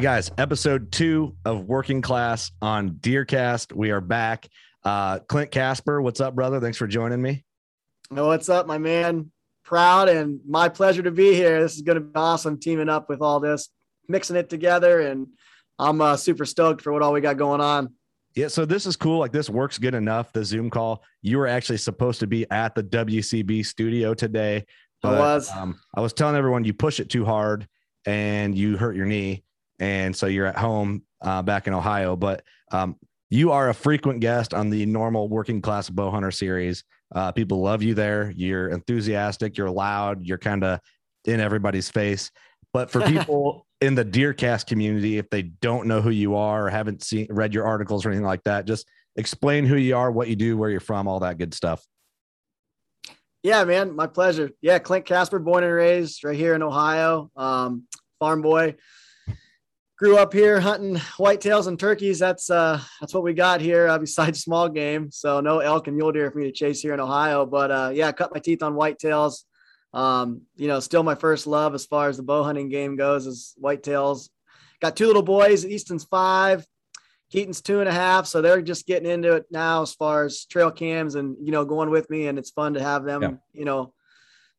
Hey guys, episode two of Working Class on Deercast. We are back. Uh, Clint Casper, what's up, brother? Thanks for joining me. Oh, what's up, my man? Proud and my pleasure to be here. This is going to be awesome teaming up with all this, mixing it together, and I'm uh, super stoked for what all we got going on. Yeah, so this is cool. Like this works good enough. The Zoom call. You were actually supposed to be at the WCB studio today. But, I was. Um, I was telling everyone you push it too hard and you hurt your knee and so you're at home uh, back in Ohio. But um, you are a frequent guest on the normal working class bow hunter series. Uh, people love you there. You're enthusiastic. You're loud. You're kind of in everybody's face. But for people in the Deercast community, if they don't know who you are or haven't seen read your articles or anything like that, just explain who you are, what you do, where you're from, all that good stuff. Yeah, man, my pleasure. Yeah, Clint Casper, born and raised right here in Ohio, um, farm boy grew up here hunting whitetails and turkeys. That's uh, that's what we got here. Uh, besides small game, so no elk and mule deer for me to chase here in Ohio. But uh, yeah, cut my teeth on whitetails. Um, you know, still my first love as far as the bow hunting game goes is whitetails. Got two little boys. Easton's five, Keaton's two and a half. So they're just getting into it now as far as trail cams and you know going with me, and it's fun to have them. Yeah. You know,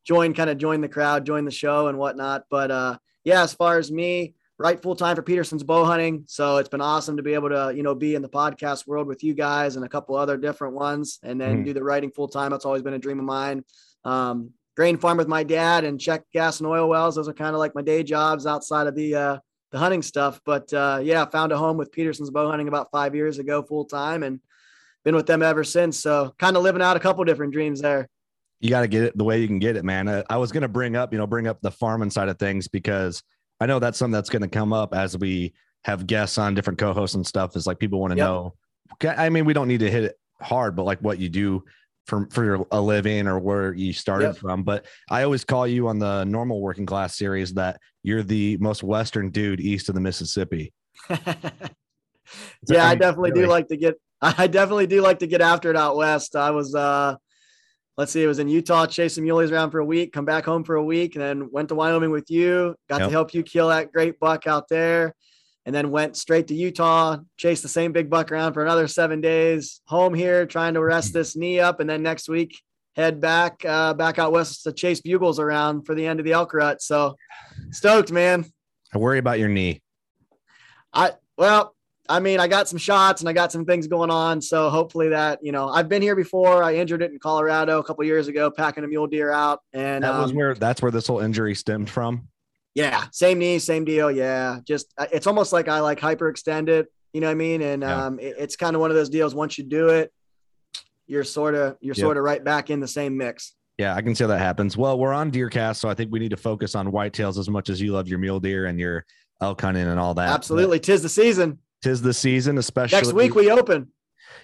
join kind of join the crowd, join the show and whatnot. But uh, yeah, as far as me write full time for Petersen's bow hunting. So it's been awesome to be able to, you know, be in the podcast world with you guys and a couple other different ones and then mm-hmm. do the writing full time. That's always been a dream of mine. Um, grain farm with my dad and check gas and oil wells. Those are kind of like my day jobs outside of the, uh, the hunting stuff. But uh, yeah, found a home with Petersen's bow hunting about five years ago, full time, and been with them ever since. So kind of living out a couple different dreams there. You got to get it the way you can get it, man. I, I was going to bring up, you know, bring up the farming side of things because I know that's something that's going to come up as we have guests on different co-hosts and stuff. Is like people want to yep. know. I mean, we don't need to hit it hard, but like what you do for for a living or where you started yep. from. But I always call you on the normal working class series that you're the most western dude east of the Mississippi. yeah, I definitely really? do like to get. I definitely do like to get after it out west. I was uh let's see, it was in Utah, chasing muleys around for a week, come back home for a week, and then went to Wyoming with you. Got yep. to help you kill that great buck out there. And then went straight to Utah, chased the same big buck around for another seven days. Home here, trying to rest this knee up, and then next week head back uh, back out west to chase bugles around for the end of the elk rut. So stoked, man. I worry about your knee. I well, I mean, I got some shots and I got some things going on. So hopefully that, you know, I've been here before. I injured it in Colorado a couple years ago, packing a mule deer out. And that was um, where that's where this whole injury stemmed from. Yeah. Same knee, same deal. Yeah. Just, uh, it's almost like I like hyperextend it, you know what I mean? And yeah. um, it, it's kind of one of those deals. Once you do it, you're sort of you're Yep. sort of right back in the same mix. Yeah, I can see how that happens. Well, we're on Deercast, so I think we need to focus on whitetails as much as you love your mule deer and your elk hunting and all that. Absolutely, tis the season. Tis the season, especially Next week we open.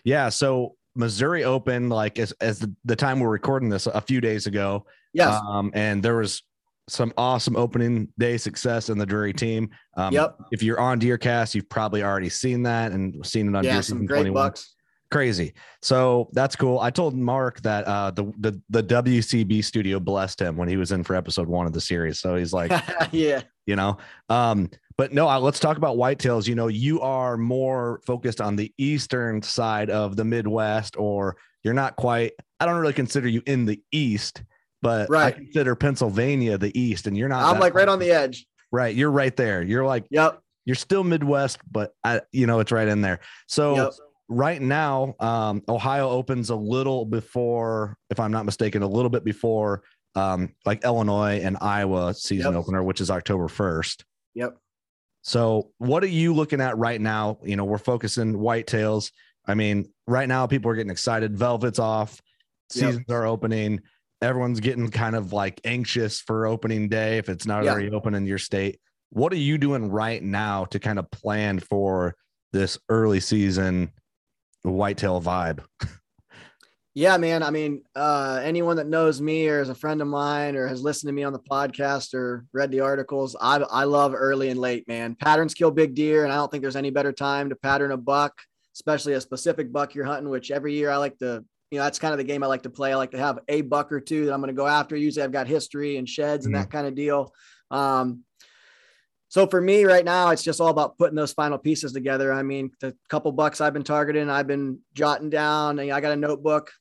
Yeah, so Missouri opened like as as the, the time we're recording this a few days ago. Yes. Um, and there was some awesome opening day success in the Drury team. Um, Yep. If you're on Deercast, you've probably already seen that and seen it on yeah, Deer some great 21 bucks. crazy. So that's cool. I told Mark that uh, the the the WCB studio blessed him when he was in for episode one of the series. So he's like, yeah. you know, um, but no, uh, let's talk about whitetails. You know, you are more focused on the eastern side of the Midwest, or you're not quite. I don't really consider you in the east, but I consider Pennsylvania the east, and you're not. I'm like right on the edge. right. You're right there. You're like Yep. you're still Midwest, but I, you know, it's right in there. So Yep. right now, um, Ohio opens a little before, if I'm not mistaken, a little bit before um, like Illinois and Iowa season Yep. opener, which is October 1st. Yep. So what are you looking at right now? You know, we're focusing whitetails. I mean, right now people are getting excited. Velvet's off, Yep. seasons are opening. Everyone's getting kind of like anxious for opening day if it's not Yeah. already open in your state. What are you doing right now to kind of plan for this early season whitetail vibe? Yeah, man. I mean, uh, anyone that knows me or is a friend of mine or has listened to me on the podcast or read the articles, I, I love early and late, man. Patterns kill big deer, and I don't think there's any better time to pattern a buck, especially a specific buck you're hunting, which every year I like to, you know, that's kind of the game I like to play. I like to have a buck or two that I'm going to go after. Usually I've got history and sheds and that kind of deal. Um, so for me right now, it's just all about putting those final pieces together. I mean, the couple bucks I've been targeting, I've been jotting down. I got a notebook,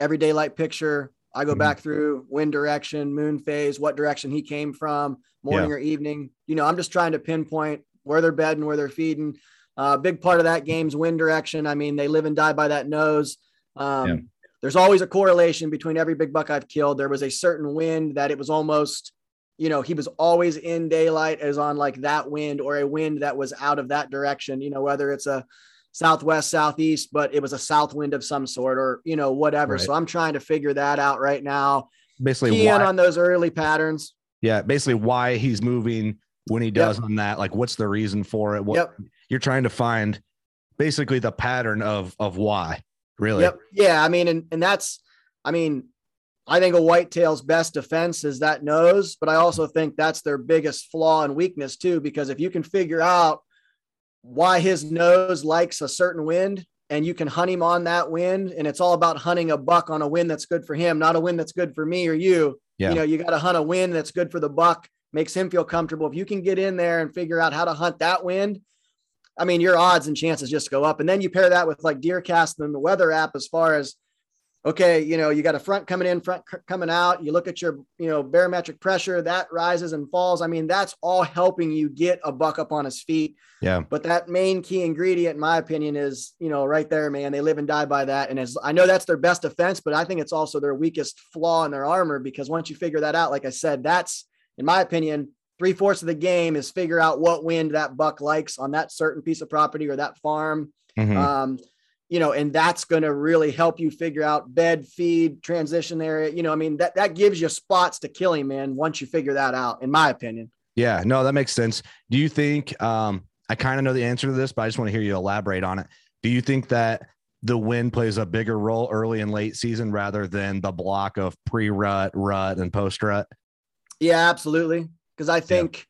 every daylight picture. I go Mhm. back through wind direction, moon phase, what direction he came from, morning or evening. You know, I'm just trying to pinpoint where they're bedding, where they're feeding. Uh, big part of that game's wind direction. I mean, they live and die by that nose. Um, Yeah. There's always a correlation between every big buck I've killed. There was a certain wind that it was almost, you know, he was always in daylight as on like that wind or a wind that was out of that direction, you know, whether it's a southwest, southeast, but it was a south wind of some sort or, you know, whatever. Right. So I'm trying to figure that out right now. Basically, Key in on those early patterns. yeah, basically why he's moving when he does on that. Like, what's the reason for it? What Yep. you're trying to find basically the pattern of of why really Yep. Yeah. I mean, and, and that's, I mean, I think a whitetail's best defense is that nose, but I also think that's their biggest flaw and weakness too, because if you can figure out why his nose likes a certain wind and you can hunt him on that wind, and it's all about hunting a buck on a wind that's good for him, not a wind that's good for me or you. Yeah. You know, you got to hunt a wind that's good for the buck, makes him feel comfortable. If you can get in there and figure out how to hunt that wind, I mean, your odds and chances just go up. And then you pair that with like Deercast and the weather app as far as, okay, you know, you got a front coming in, front c- coming out. You look at your, you know, barometric pressure that rises and falls. I mean, that's all helping you get a buck up on his feet. yeah But that main key ingredient, in my opinion, is, you know, right there, man. They live and die by that. And as I know that's their best defense, but I think it's also their weakest flaw in their armor because once you figure that out, like I said, that's, in my opinion, three fourths of the game is figure out what wind that buck likes on that certain piece of property or that farm. Mhm. Um, you know, and that's going to really help you figure out bed, feed, transition area. You know, I mean, that, that gives you spots to kill him, man, once you figure that out, in my opinion. yeah no that makes sense do you think um i kind of know the answer to this but i just want to hear you elaborate on it do you think that the wind plays a bigger role early and late season rather than the block of pre-rut rut and post-rut Yeah, absolutely. Because I think,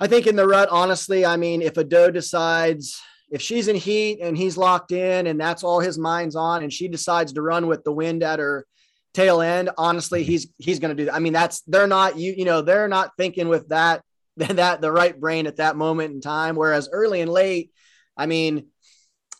I think in the rut, honestly, I mean, if a doe decides if she's in heat and he's locked in and that's all his mind's on, and she decides to run with the wind at her tail end, honestly, mm-hmm. he's he's going to do that. I mean, that's they're not you you know they're not thinking with that that the right brain at that moment in time. Whereas early and late, I mean,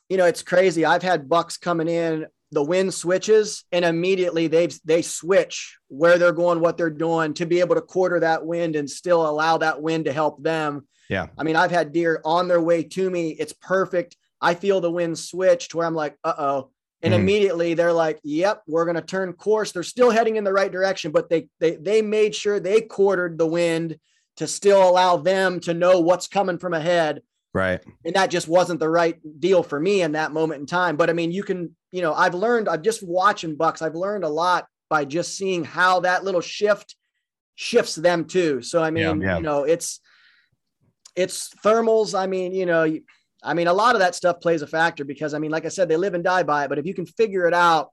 you know, it's crazy. I've had bucks coming in the wind switches and immediately they they switch where they're going what they're doing to be able to quarter that wind and still allow that wind to help them Yeah. i mean i've had deer on their way to me it's perfect i feel the wind switch to where i'm like uh-oh and Mhm. immediately they're like yep we're going to turn course they're still heading in the right direction but they they they made sure they quartered the wind to still allow them to know what's coming from ahead Right. And that just wasn't the right deal for me in that moment in time. But I mean, you can, you know, I've learned, I'm just watching Bucks, I've learned a lot by just seeing how that little shift shifts them too. So I mean, yeah, yeah. you know, it's it's thermals. I mean, you know, I mean, a lot of that stuff plays a factor because I mean, like I said, they live and die by it. But if you can figure it out,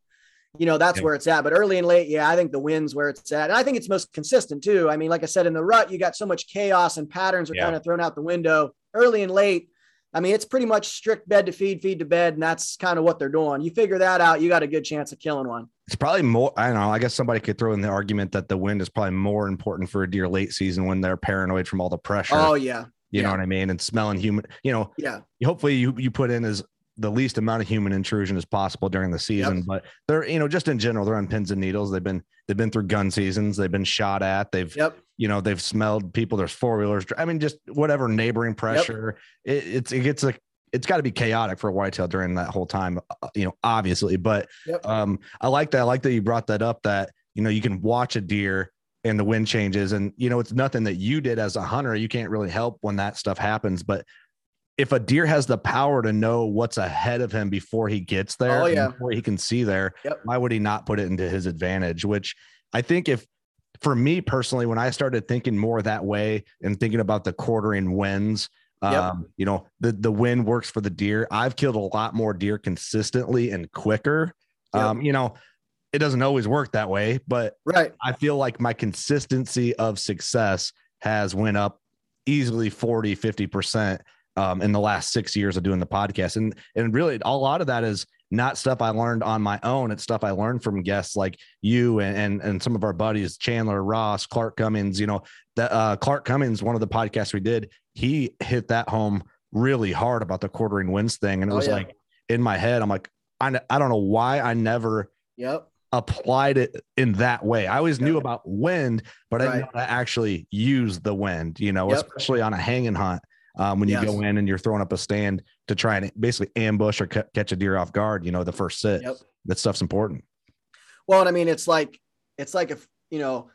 you know, that's yeah. where it's at. But early and late, yeah, I think the wins where it's at. And I think it's most consistent too. I mean, like I said, in the rut, you got so much chaos and patterns are kind of thrown out the window early and late. I mean, it's pretty much strict bed to feed, feed to bed, and that's kind of what they're doing. You figure that out, you got a good chance of killing one. It's probably more. I don't know. I guess somebody could throw in the argument that the wind is probably more important for a deer late season when they're paranoid from all the pressure. Oh yeah, you yeah. know what I mean, and smelling human. You know, yeah. Hopefully, you you put in as the least amount of human intrusion as possible during the season. Yep. But they're, you know, just in general, they're on pins and needles. They've been they've been through gun seasons. They've been shot at. They've, yep. you know, they've smelled people. There's four wheelers. I mean, just whatever neighboring pressure. Yep. It, it's it gets like it's got to be chaotic for a whitetail during that whole time. Uh, you know, obviously. But um, I like that. I like that you brought that up. That you know you can watch a deer and the wind changes and you know it's nothing that you did as a hunter you can't really help when that stuff happens but if a deer has the power to know what's ahead of him before he gets there, oh, yeah. before he can see there, yep. why would he not put it into his advantage? Which I think if for me personally, when I started thinking more that way and thinking about the quartering wins, yep. um, you know, the the win works for the deer. I've killed a lot more deer consistently and quicker. Yep. Um, you know, it doesn't always work that way, but right. I feel like my consistency of success has went up easily 40, 50 percent um, in the last six years of doing the podcast. And and really a lot of that is not stuff I learned on my own. It's stuff I learned from guests like you and and, and some of our buddies, Chandler Ross, Clark Cummins. You know, that uh, Clark Cummins, one of the podcasts we did, he hit that home really hard about the quartering wins thing. And it oh, was yeah. like in my head, I'm like, I, I don't know why I never yep applied it in that way. I always knew about wind, but I didn't actually use the wind, you know, yep. especially on a hanging hunt um, when you yes. go in and you're throwing up a stand to try and basically ambush or c- catch a deer off guard. You know, the first sit. Yep. That stuff's important. Well, and I mean, it's like it's like if you know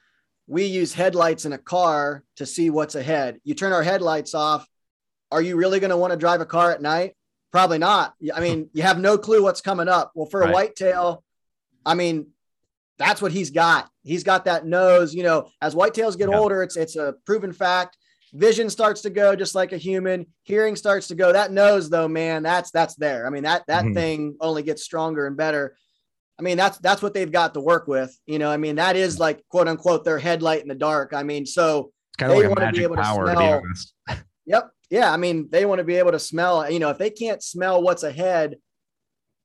we use headlights in a car to see what's ahead. You turn our headlights off. Are you really going to want to drive a car at night? Probably not. I mean, you have no clue what's coming up. Well, for a whitetail, I mean, that's what he's got. He's got that nose. You know, as whitetails get yeah. older, it's it's a proven fact vision starts to go just like a human. Hearing starts to go. That nose though man that's that's there. I mean that that mm-hmm. thing only gets stronger and better. I mean that's that's what they've got to work with. You know i mean that is like quote unquote their headlight in the dark. I mean so kind of like want to be able to smell. to yep. Yeah i mean they want to be able to smell you know if they can't smell what's ahead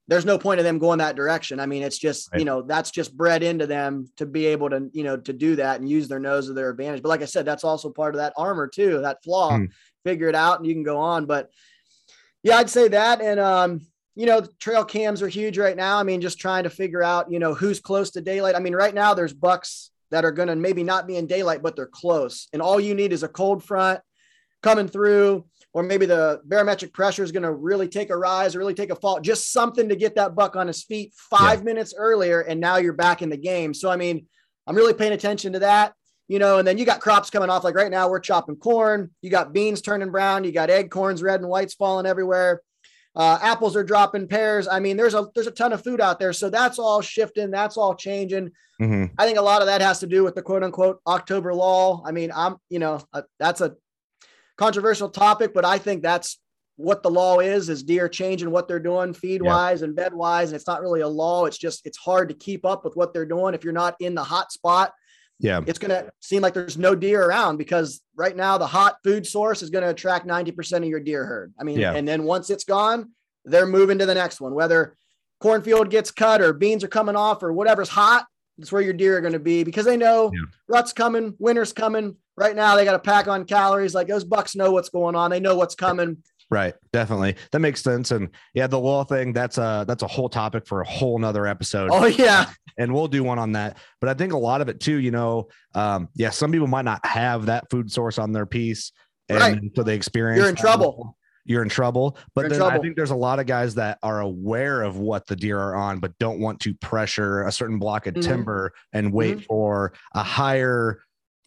there's no point of them going that direction. I mean, it's just, right. you know, that's just bred into them to be able to, you know, to do that and use their nose to their advantage. But like I said, that's also part of that armor too, that flaw. Mm. Figure it out and you can go on. But yeah, I'd say that. And um, you know, trail cams are huge right now. I mean, just trying to figure out, you know, who's close to daylight. I mean, right now there's bucks that are going to maybe not be in daylight, but they're close. And all you need is a cold front coming through or maybe the barometric pressure is going to really take a rise or really take a fall, just something to get that buck on his feet five yeah. minutes earlier. And now you're back in the game. So, I mean, I'm really paying attention to that, you know, and then you got crops coming off. Like right now, we're chopping corn. You got beans turning brown. You got acorns, red and whites falling everywhere. Uh, apples are dropping pears. I mean, there's a there's a ton of food out there, so that's all shifting. That's all changing. Mm-hmm. I think a lot of that has to do with the quote unquote October lull. I mean, I'm you know uh, that's a controversial topic, but I think that's what the law is is deer changing what they're doing feed wise yeah. and bed wise and it's not really a law it's just it's hard to keep up with what they're doing if you're not in the hot spot yeah it's going to seem like there's no deer around because right now the hot food source is going to attract 90% of your deer herd i mean yeah. and then once it's gone they're moving to the next one whether cornfield gets cut or beans are coming off or whatever's hot that's where your deer are going to be because they know yeah. rut's coming winter's coming right now they got to pack on calories. Like those bucks know what's going on. They know what's coming. Right. Definitely. That makes sense. And yeah, the law thing, that's a that's a whole topic for a whole nother episode. Oh yeah. And we'll do one on that. But I think a lot of it too, you know, um, yeah, some people might not have that food source on their piece. And right. so they experience you're in trouble. You're in trouble. But in then trouble. I think there's a lot of guys that are aware of what the deer are on, but don't want to pressure a certain block of mm-hmm. timber and wait mm-hmm. for a higher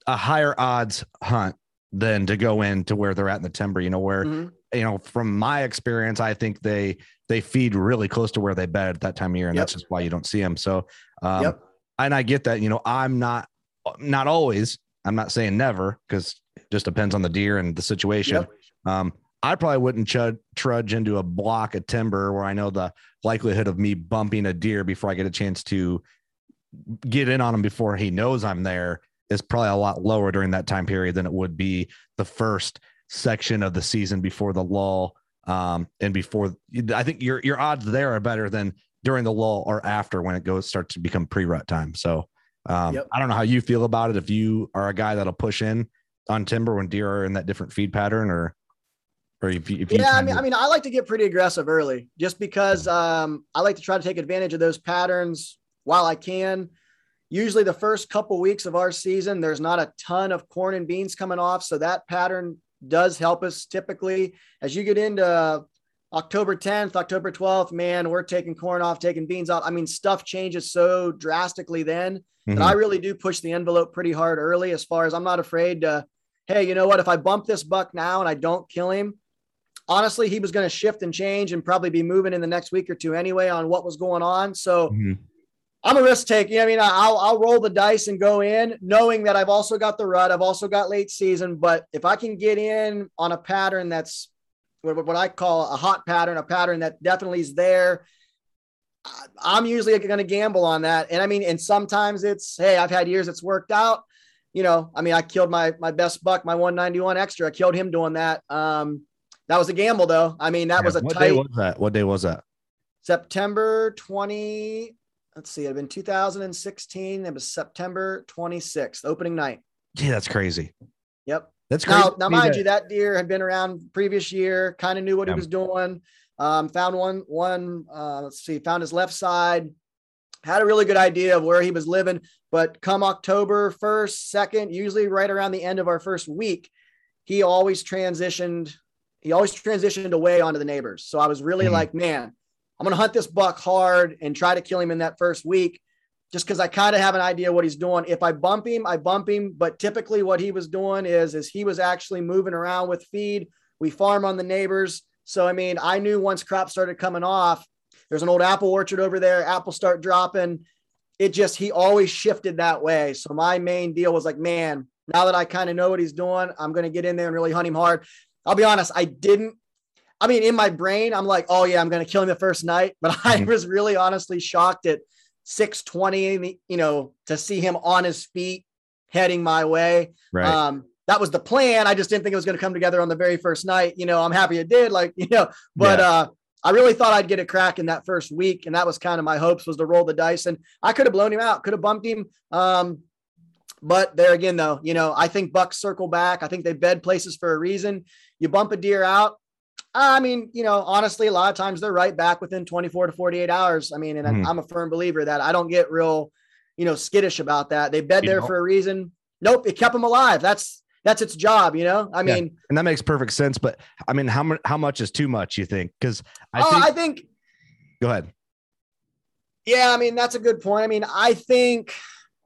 a higher odds hunt than to go in to where they're at in the timber, you know, where mm-hmm. you know, from my experience, I think they they feed really close to where they bed at that time of year, and yep. that's just why you don't see them. So, um, yep. and I get that. You know, I'm not not always. I'm not saying never because it just depends on the deer and the situation. Yep. Um, I probably wouldn't chud, trudge into a block of timber where I know the likelihood of me bumping a deer before I get a chance to get in on him before he knows I'm there is probably a lot lower during that time period than it would be the first section of the season before the lull. Um, and before I think your your odds there are better than during the lull or after when it goes starts to become pre-rut time. So um, yep. I don't know how you feel about it. If you are a guy that'll push in on timber when deer are in that different feed pattern, or or if you, if yeah, I mean, I mean, I like to get pretty aggressive early, just because um, I like to try to take advantage of those patterns while I can. Usually, the first couple weeks of our season, there's not a ton of corn and beans coming off, so that pattern does help us typically. As you get into October 10th, October 12th, man, we're taking corn off, taking beans off. I mean, stuff changes so drastically then mm-hmm. that I really do push the envelope pretty hard early as far as I'm not afraid to, hey, you know what? If I bump this buck now and I don't kill him, honestly, he was going to shift and change and probably be moving in the next week or two anyway on what was going on. So mm-hmm. I'm a risk taker. I mean, I'll, I'll roll the dice and go in knowing that I've also got the rut. I've also got late season, but if I can get in on a pattern that's what, what I call a hot pattern, a pattern that definitely is there. I'm usually going to gamble on that. And I mean, and sometimes it's, Hey, I've had years it's worked out, you know, I mean, I killed my, my best buck, my 191 extra. I killed him doing that. Um, that was a gamble though. I mean, that yeah, was a what tight. Day was that? What day was that? September 20. Let's see. It had been 2016. It was September 26th, opening night. Yeah, that's crazy. Yep. That's crazy. Now, now mind that. you, that deer had been around previous year, kind of knew what yeah. he was doing. Um, found one, one, uh, let's see, found his left side, had a really good idea of where he was living. But come October 1st, 2nd, usually right around the end of our first week, he always transitioned he always transitioned away onto the neighbors. So I was really mm-hmm. like, man, I'm going to hunt this buck hard and try to kill him in that first week just because I kind of have an idea what he's doing. If I bump him, I bump him. But typically what he was doing is, is he was actually moving around with feed. We farm on the neighbors. So, I mean, I knew once crops started coming off, there's an old apple orchard over there. Apples start dropping. It just, he always shifted that way. So my main deal was like, man, now that I kind of know what he's doing, I'm going to get in there and really hunt him hard. I'll be honest, I didn't. I mean, in my brain, I'm like, oh yeah, I'm going to kill him the first night. But I mm-hmm. was really honestly shocked at 620, you know, to see him on his feet heading my way. Right. Um, that was the plan. I just didn't think it was going to come together on the very first night. You know, I'm happy it did. Like, you know, but yeah. uh, I really thought I'd get a crack in that first week, and that was kind of my hopes was to roll the dice, and I could have blown him out, could have bumped him. Um, but there again, though, you know, I think bucks circle back. I think they bed places for a reason. You bump a deer out. I mean, you know, honestly, a lot of times they're right back within 24 to 48 hours. I mean, and mm-hmm. I'm a firm believer that I don't get real, you know, skittish about that. They bed you there for a reason. Nope, it kept them alive. That's that's its job, you know. I mean, yeah. and that makes perfect sense. But I mean, how much how much is too much? You think? Because I, oh, think, I think. Go ahead. Yeah, I mean that's a good point. I mean, I think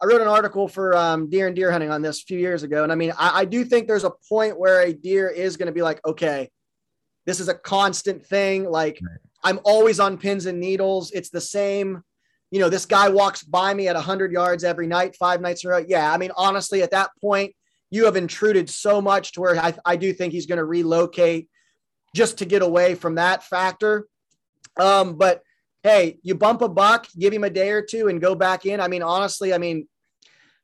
I wrote an article for um, deer and deer hunting on this a few years ago, and I mean, I, I do think there's a point where a deer is going to be like, okay, this is a constant thing. Like right. I'm always on pins and needles. It's the same. You know, this guy walks by me at 100 yards every night, five nights in a row. Yeah, I mean, honestly, at that point, you have intruded so much to where I, I do think he's going to relocate just to get away from that factor. Um, but hey, you bump a buck, give him a day or two, and go back in. I mean, honestly, I mean,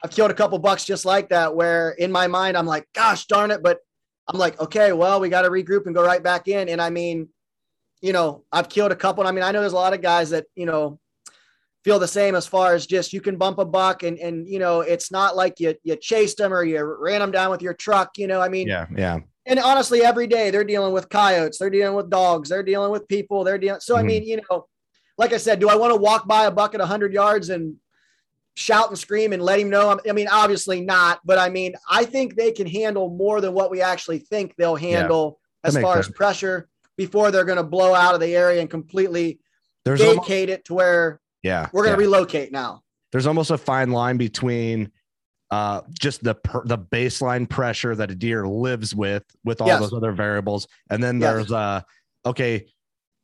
I've killed a couple bucks just like that, where in my mind I'm like, gosh darn it, but I'm like, okay, well, we got to regroup and go right back in. And I mean, you know, I've killed a couple. I mean, I know there's a lot of guys that you know feel the same as far as just you can bump a buck and and you know it's not like you you chased them or you ran them down with your truck. You know, I mean, yeah, yeah. And honestly, every day they're dealing with coyotes, they're dealing with dogs, they're dealing with people, they're dealing. So mm-hmm. I mean, you know, like I said, do I want to walk by a buck at 100 yards and shout and scream and let him know? I mean, obviously not, but I mean, I think they can handle more than what we actually think they'll handle yeah, as far sense. as pressure before they're going to blow out of the area and completely There's vacate almost, it to where yeah, we're going to yeah. relocate now. There's almost a fine line between uh, just the per, the baseline pressure that a deer lives with with all Yes. those other variables, and then Yes. there's uh, okay,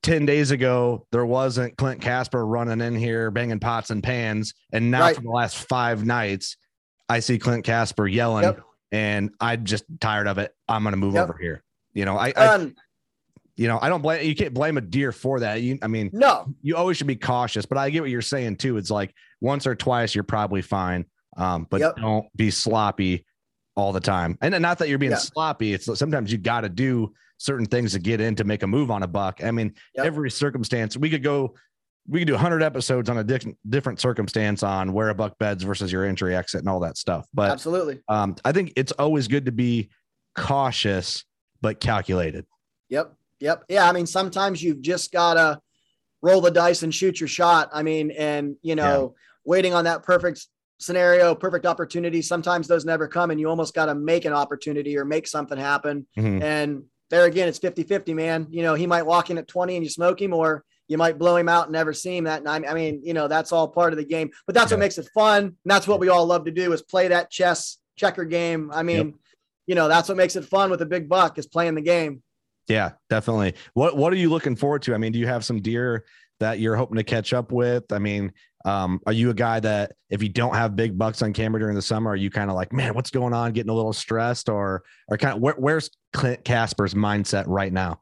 ten days ago there wasn't Clint Casper running in here banging pots and pans, and now Right. for the last five nights, I see Clint Casper yelling, Yep. and I'm just tired of it. I'm gonna move Yep. over here. You know, I, I Um, you know I don't blame you can't blame a deer for that. You, I mean, no, you always should be cautious, but I get what you're saying too. It's like once or twice you're probably fine, um, but Yep. don't be sloppy all the time. And not that you're being Yeah. sloppy. It's sometimes you got to do certain things to get in to make a move on a buck. I mean, Yep. every circumstance we could go. We could do 100 episodes on a different different circumstance on where a buck beds versus your entry exit and all that stuff. But absolutely. um, I think it's always good to be cautious but calculated. Yep. Yep. Yeah. I mean, sometimes you've just got to roll the dice and shoot your shot. I mean, and, you know, waiting on that perfect scenario, perfect opportunity. Sometimes those never come and you almost got to make an opportunity or make something happen. Mhm. And there again, it's 50 50, man. You know, he might walk in at 20 and you smoke him, or you might blow him out and never see him that night. I mean, you know, that's all part of the game, but that's Yeah. what makes it fun. And that's what we all love to do is play that chess checker game. I mean, you know, that's what makes it fun with a big buck is playing the game. Yeah, definitely. What What are you looking forward to? I mean, do you have some deer that you're hoping to catch up with? I mean, um, are you a guy that if you don't have big bucks on camera during the summer, are you kind of like, man, what's going on? Getting a little stressed, or or kind of where, where's Clint Casper's mindset right now?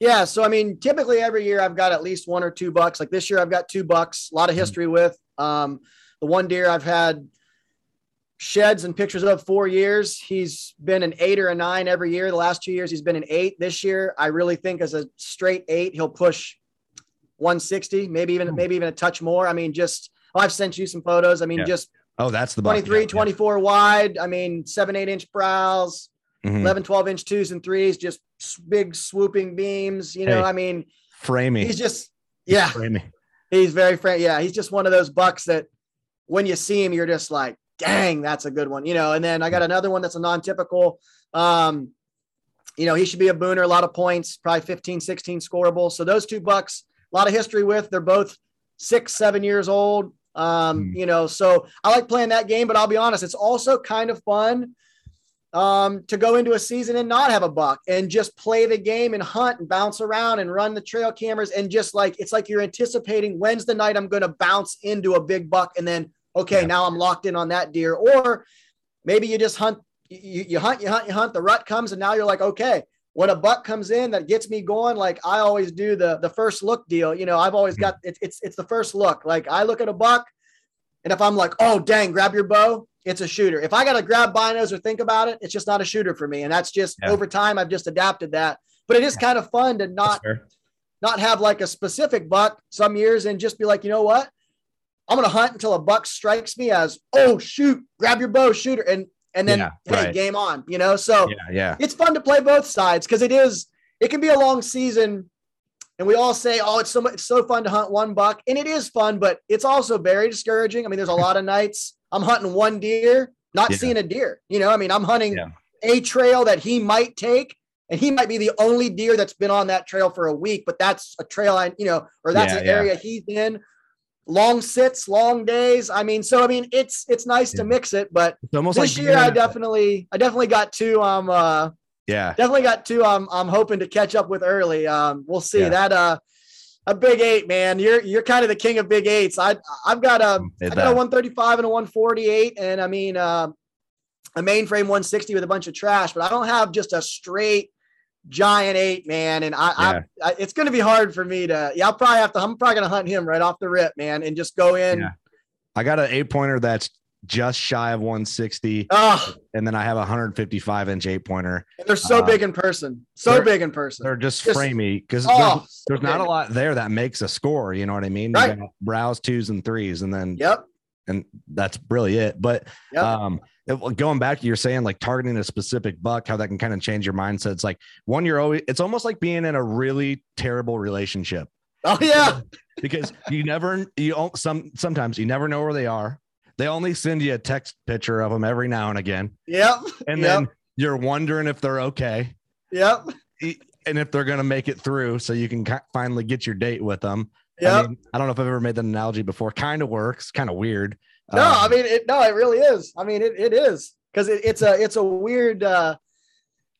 Yeah. So, I mean, typically every year I've got at least one or two bucks. Like this year, I've got two bucks, a lot of Mhm. history with. Um, the one deer I've had sheds and pictures of four years. He's been an eight or a nine every year. The last two years, he's been an eight. This year, I really think as a straight eight, he'll push 160, maybe even, Hmm. maybe even a touch more. I mean, just, oh, I've sent you some photos. I mean, Yeah. just Oh, that's the buck. 23, Yeah, 24 wide. I mean, seven, eight inch brows, yeah. Mhm. 11, 12 inch twos and threes, just big swooping beams. You know, Hey. I mean, framing. he's just yeah Framey. he's very friend yeah he's just one of those bucks that when you see him you're just like dang that's a good one you know and then i got another one that's a non-typical um you know he should be a booner a lot of points probably 15 16 scoreable so those two bucks a lot of history with they're both six seven years old um Hmm. you know so i like playing that game but i'll be honest it's also kind of fun um, to go into a season and not have a buck and just play the game and hunt and bounce around and run the trail cameras and just like it's like you're anticipating when's the night I'm going to bounce into a big buck and then okay Yeah. now I'm locked in on that deer or maybe you just hunt you, you hunt you hunt you hunt the rut comes and now you're like okay when a buck comes in that gets me going like I always do the the first look deal you know I've always Mhm. got it's it's it's the first look like I look at a buck and if I'm like oh dang grab your bow it's a shooter. If I got to grab binos or think about it, it's just not a shooter for me. And that's just Yeah. over time, I've just adapted that. But it is kind of fun to not not have like a specific buck some years and just be like, you know what? I'm gonna hunt until a buck strikes me as oh shoot, grab your bow, shooter, and and then Yeah, hey, right. game on. You know, so Yeah, yeah. it's fun to play both sides because it is it can be a long season and we all say oh it's so much it's so fun to hunt one buck and it is fun but it's also very discouraging i mean there's a lot of nights i'm hunting one deer not Yeah. seeing a deer you know i mean i'm hunting Yeah. a trail that he might take and he might be the only deer that's been on that trail for a week but that's a trail i you know or that's Yeah, an area he's in long sits long days i mean so i mean it's it's nice Yeah. to mix it but It's almost this like year i definitely i definitely got two um uh yeah. definitely got two I'm I'm hoping to catch up with early. Um we'll see. Yeah. That uh a big eight, man. You're you're kind of the king of big eights. I I've got a I got a 135 and a 148, and I mean uh, a mainframe 160 with a bunch of trash, but I don't have just a straight giant eight, man. And I, Yeah. I, I it's gonna be hard for me to yeah, I'll probably have to I'm probably gonna hunt him right off the rip, man, and just go in. Yeah. I got an eight pointer that's just shy of 160, Oh, and then I have a 155 inch eight pointer. they're so Uh, big in person. So big in person. They're just, Just- framey because Oh, there's, there's so not a lot there that makes a score. You know what I mean? You Right. Brows twos and threes, and then Yep. and that's really it. But Yep. um, going back, you're saying like targeting a specific buck, how that can kind of change your mindset. It's like one, you're always. It's almost like being in a really terrible relationship oh yeah. because you never you some sometimes you never know where they are. They only send you a text picture of them every now and again, Yep. and Yep. then you're wondering if they're okay Yep. and if they're gonna make it through, so you can finally get your date with them. I, mean, I don't know if I've ever made that analogy before. Kind of works, kind of weird, No, Um, I mean it. No, it really is. I mean it. It is because it, it's a it's a weird. uh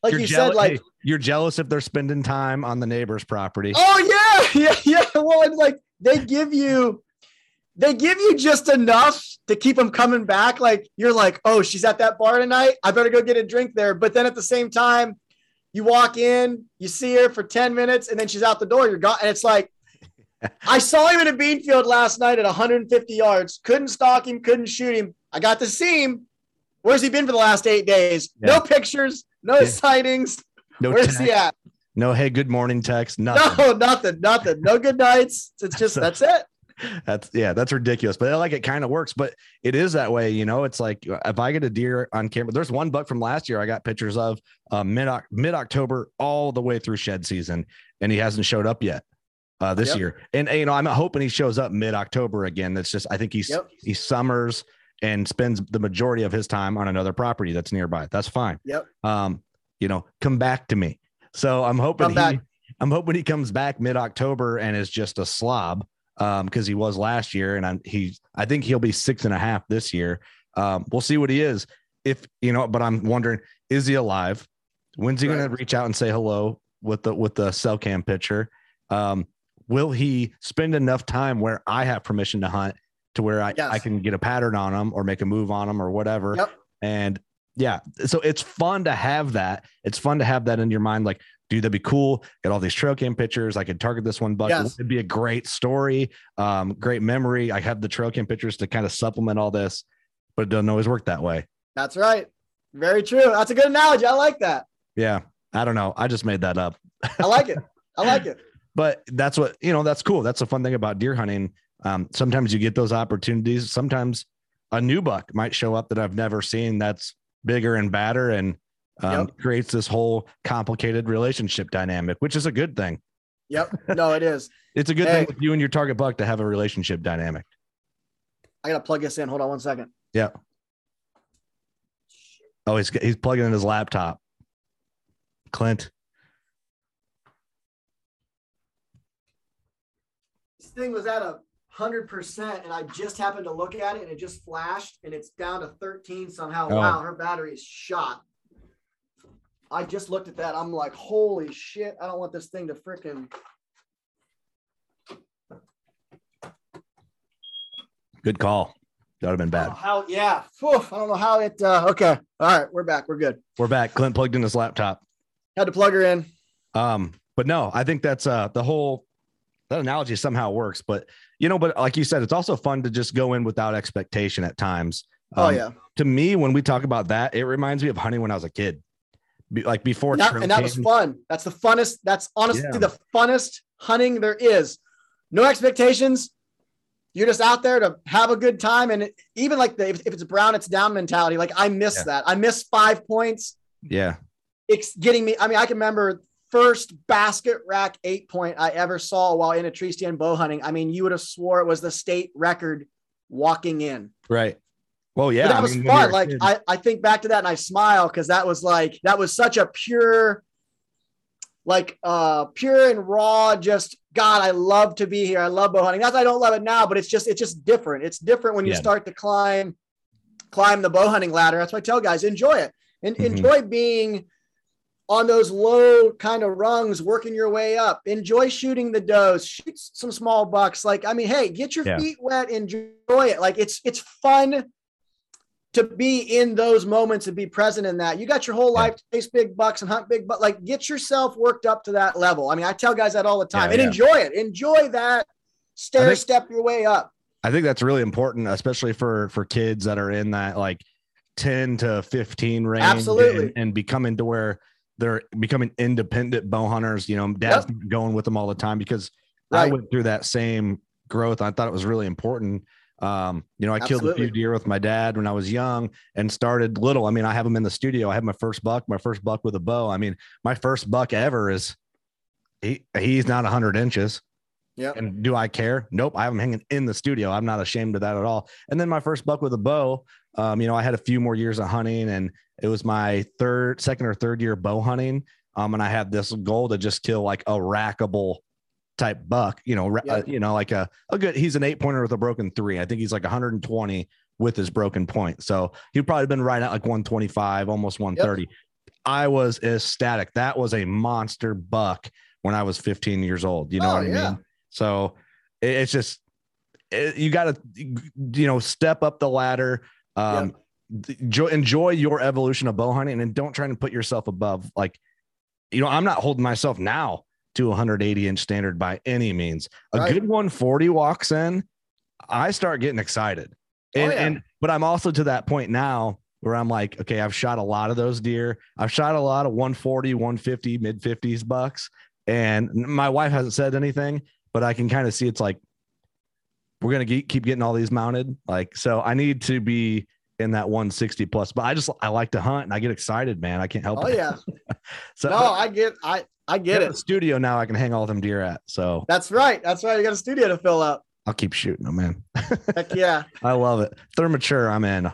Like jealous- said, like hey, you're jealous if they're spending time on the neighbor's property. Oh yeah, yeah, yeah. Well, it's like they give you, they give you just enough to keep them coming back. Like you're like, oh, she's at that bar tonight. I better go get a drink there. But then at the same time, you walk in, you see her for ten minutes, and then she's out the door. You're gone, and it's like. I saw him in a bean field last night at 150 yards. Couldn't stalk him, couldn't shoot him. I got to see him. Where's he been for the last eight days? Yeah. No pictures, no Yeah. sightings. No, Where's text, he at? no, hey, good morning text. Nothing. No, nothing, nothing. No good nights. It's just that's it. That's yeah, that's ridiculous. But I like it kind of works, but it is that way, you know. It's like if I get a deer on camera, there's one buck from last year I got pictures of uh, mid mid October all the way through shed season, and he hasn't showed up yet uh, this Yep. year. And you know, I'm hoping he shows up mid October again. That's just I think he's Yep. he summers and spends the majority of his time on another property that's nearby. That's fine. Yep. Um, you know, come back to me. So I'm hoping he. I'm hoping he comes back mid October and is just a slob um because he was last year and I'm he I think he'll be six and a half this year. Um, we'll see what he is. If you know, but I'm wondering, is he alive? When's he gonna reach out and say hello with the with the cell cam picture? Um, will he spend enough time where I have permission to hunt to where I, Yes. I can get a pattern on him or make a move on him or whatever? Yep. And yeah, so it's fun to have that. It's fun to have that in your mind. Like, dude, that'd be cool. Got all these trail cam pictures. I could target this one buck. Yes. It'd be a great story, um, great memory. I have the trail cam pictures to kind of supplement all this, but it doesn't always work that way. That's right. Very true. That's a good analogy. I like that. Yeah. I don't know. I just made that up. I like it. I like it. But that's what you know that's cool that's the fun thing about deer hunting um, sometimes you get those opportunities sometimes a new buck might show up that i've never seen that's bigger and badder and um, creates this whole complicated relationship dynamic which is a good thing Yep. No, it is. it's a good Hey. thing with you and your target buck to have a relationship dynamic I gotta plug this in. Hold on one second. yeah oh he's he's plugging in his laptop clint thing was at a hundred percent, and I just happened to look at it, and it just flashed, and it's down to thirteen somehow. Oh. Wow, her battery is shot. I just looked at that. I'm like, holy shit! I don't want this thing to freaking. good call that would have been bad Oh, how? Yeah. Phew, I don't know how it. Uh, okay. All right, we're back. We're good. we're back clint plugged in his laptop Had to plug her in. Um, but no, I think that's uh the whole that analogy somehow works. But you know, but like you said, it's also fun to just go in without expectation at times. Oh Um, yeah. To me, when we talk about that, it reminds me of hunting when I was a kid. Be, like before trail and that was fun. That's the funnest. That's honestly Yeah. the funnest hunting there is. No expectations. You're just out there to have a good time, and even like the if, if it's brown, it's down mentality. Like I miss Yeah. that. I miss five points. Yeah. It's getting me. I mean, I can remember first basket rack eight point I ever saw while in a tree stand bow hunting. I mean, you would have swore it was the state record walking in. Right. Well, yeah. But that I was mean, fun. Like I, I think back to that and I smile because that was like that was such a pure, like uh pure and raw. Just God, I love to be here. I love bow hunting. That's I don't love it now, but it's just it's just different. It's different when you Yeah. start to climb, climb the bow hunting ladder. That's why I tell guys enjoy it and Mhm. enjoy being on those low kind of rungs, working your way up. Enjoy shooting the does, shoot some small bucks. Like, I mean, hey, get your Yeah. feet wet, enjoy it. Like it's it's fun to be in those moments and be present in that. You got your whole life to chase big bucks and hunt big but like get yourself worked up to that level. I mean, I tell guys that all the time Yeah, and yeah. enjoy it. Enjoy that stair think- step your way up. I think that's really important, especially for for kids that are in that like 10 to 15 range Absolutely. and, and becoming to where they're becoming independent bow hunters. You know, dad's going with them all the time because I went through that same growth. I thought it was really important. Um, you know, I killed a few deer with my dad when I was young and started little. I mean, I have them in the studio. I have my first buck, my first buck with a bow. I mean, my first buck ever is he he's not 100 inches. Yeah. And do I care? Nope. I have him hanging in the studio. I'm not ashamed of that at all. And then my first buck with a bow, um, you know, I had a few more years of hunting and it was my third, second or third year bow hunting. Um, and I had this goal to just kill like a rackable type buck, you know, Yeah. uh, you know, like a, a good, he's an eight pointer with a broken three. I think he's like 120 with his broken point. So he'd probably been right at like 125, almost 130. I was ecstatic. That was a monster buck when I was 15 years old. You know Oh, what I yeah. mean? So it- it's just, it, you got to, you know, step up the ladder. Um, enjoy, enjoy your evolution of bow hunting and don't try and put yourself above like, you know, I'm not holding myself now to a 180 inch standard by any means. A Right. good 140 walks in, I start getting excited. Oh, yeah. and but I'm also to that point now where I'm like, okay, I've shot a lot of those deer. I've shot a lot of 140, 150, mid 50s bucks. And my wife hasn't said anything, but I can kind of see it's like we're gonna keep keep getting all these mounted. Like, so I need to be in that 160 plus. But I just I like to hunt and I get excited, man. I can't help it. Oh it. yeah. So No, I get I I get it. a studio now I can hang all them deer at. So That's right. That's right. You got a studio to fill up. I'll keep shooting them, man. Heck yeah. I love it. They're mature. I'm in.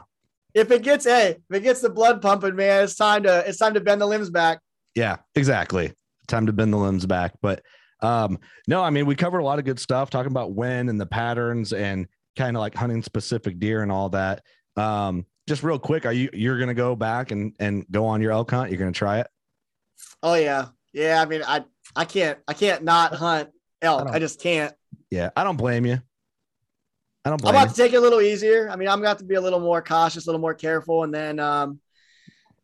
If it gets hey, if it gets the blood pumping, man, it's time to it's time to bend the limbs back. Yeah, exactly. Time to bend the limbs back. But um, no, I mean, we covered a lot of good stuff talking about when and the patterns and kind of like hunting specific deer and all that. Um, just real quick, are you you're gonna go back and and go on your elk hunt? You're gonna try it? Oh yeah. Yeah. I mean, I I can't I can't not hunt elk. don't- I just can't. Yeah, I don't blame you. I don't I'm about you. to take it a little easier. I mean, I'm going to have to be a little more cautious, a little more careful, and then um,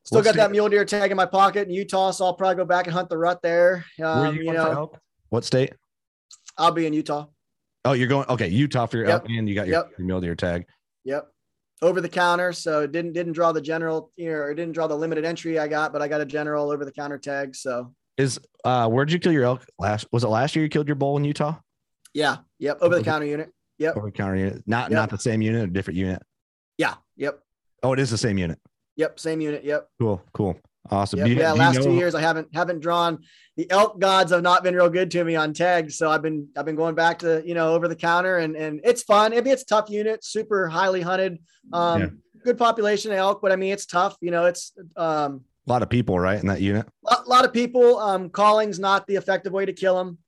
still What's got that mule deer tag in my pocket in Utah, so I'll probably go back and hunt the rut there. Where Um, you you going for know? What state? I'll be in Utah. Oh, you're going okay, Utah for your Yep. and you got your, Yep. your mule deer tag. Yep. Over the counter, so it didn't didn't draw the general, you know, or didn't draw the limited entry I got, but I got a general over the counter tag. So Is uh where'd you kill your elk last? Was it last year you killed your bull in Utah? yeah, yep, over the Okay. counter unit. Yep. Over the counter unit, not Yep. not the same unit, a different unit. Yeah, yep, Oh, it is the same unit. yep, same unit. Yep. Cool, cool, awesome. Yep. You- yeah, last two years I haven't haven't drawn the elk gods have not been real good to me on tags. So I've been I've been going back to you know over the counter and and it's fun. I mean it's a tough unit, super highly hunted, um, Yeah. good population of elk, but I mean it's tough. You know it's um A lot of people, right, in that unit. a lot of people. Um, calling's not the effective way to kill them.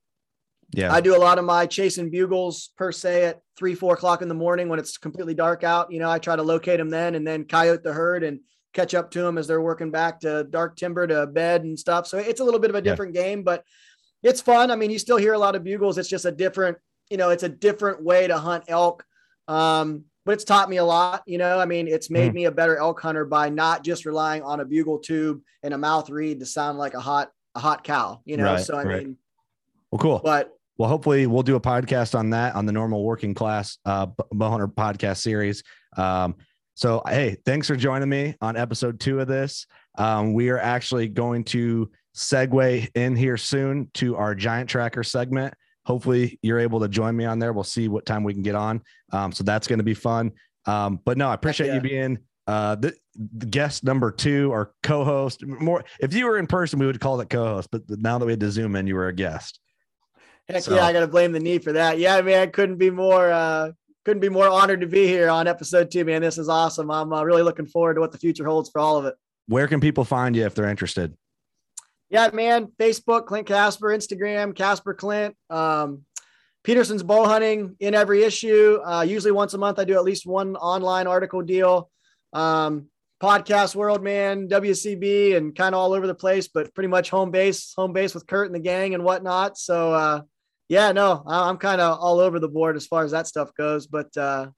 Yeah, I do a lot of my chasing bugles per se at three, four o'clock in the morning when it's completely dark out. You know, I try to locate them then and then coyote the herd and catch up to them as they're working back to dark timber to bed and stuff. So it's a little bit of a Yeah. different game, but it's fun. I mean, you still hear a lot of bugles. It's just a different, you know, it's a different way to hunt elk. Um, but it's taught me a lot, you know. I mean, it's made Hmm. me a better elk hunter by not just relying on a bugle tube and a mouth reed to sound like a hot, a hot cow, you know. Right, so I right. mean, well, cool. but Well, hopefully we'll do a podcast on that on the normal working class uh B- bowhunter podcast series. Um, so hey, thanks for joining me on episode two of this. Um, we are actually going to segue in here soon to our giant tracker segment. Hopefully you're able to join me on there. We'll see what time we can get on. Um, so that's going to be fun. Um, but no, I appreciate yeah. you being uh the, the guest number two or co-host. More if you were in person, we would call it co-host, but now that we had to zoom in, you were a guest. Heck So- yeah, I got to blame the knee for that. Yeah, man, I couldn't be more uh couldn't be more honored to be here on episode two, man. This is awesome. I'm uh, really looking forward to what the future holds for all of it. Where can people find you if they're interested? Yeah, man. Facebook, Clint Casper, Instagram, Casper Clint. Um, Petersen's bow hunting in every issue. Uh, usually once a month, I do at least one online article deal. Um, podcast world, man, WCB, and kind of all over the place, but pretty much home base, home base with Curt and the gang and whatnot. So, uh, yeah, no, I- I'm kind of all over the board as far as that stuff goes. But uh,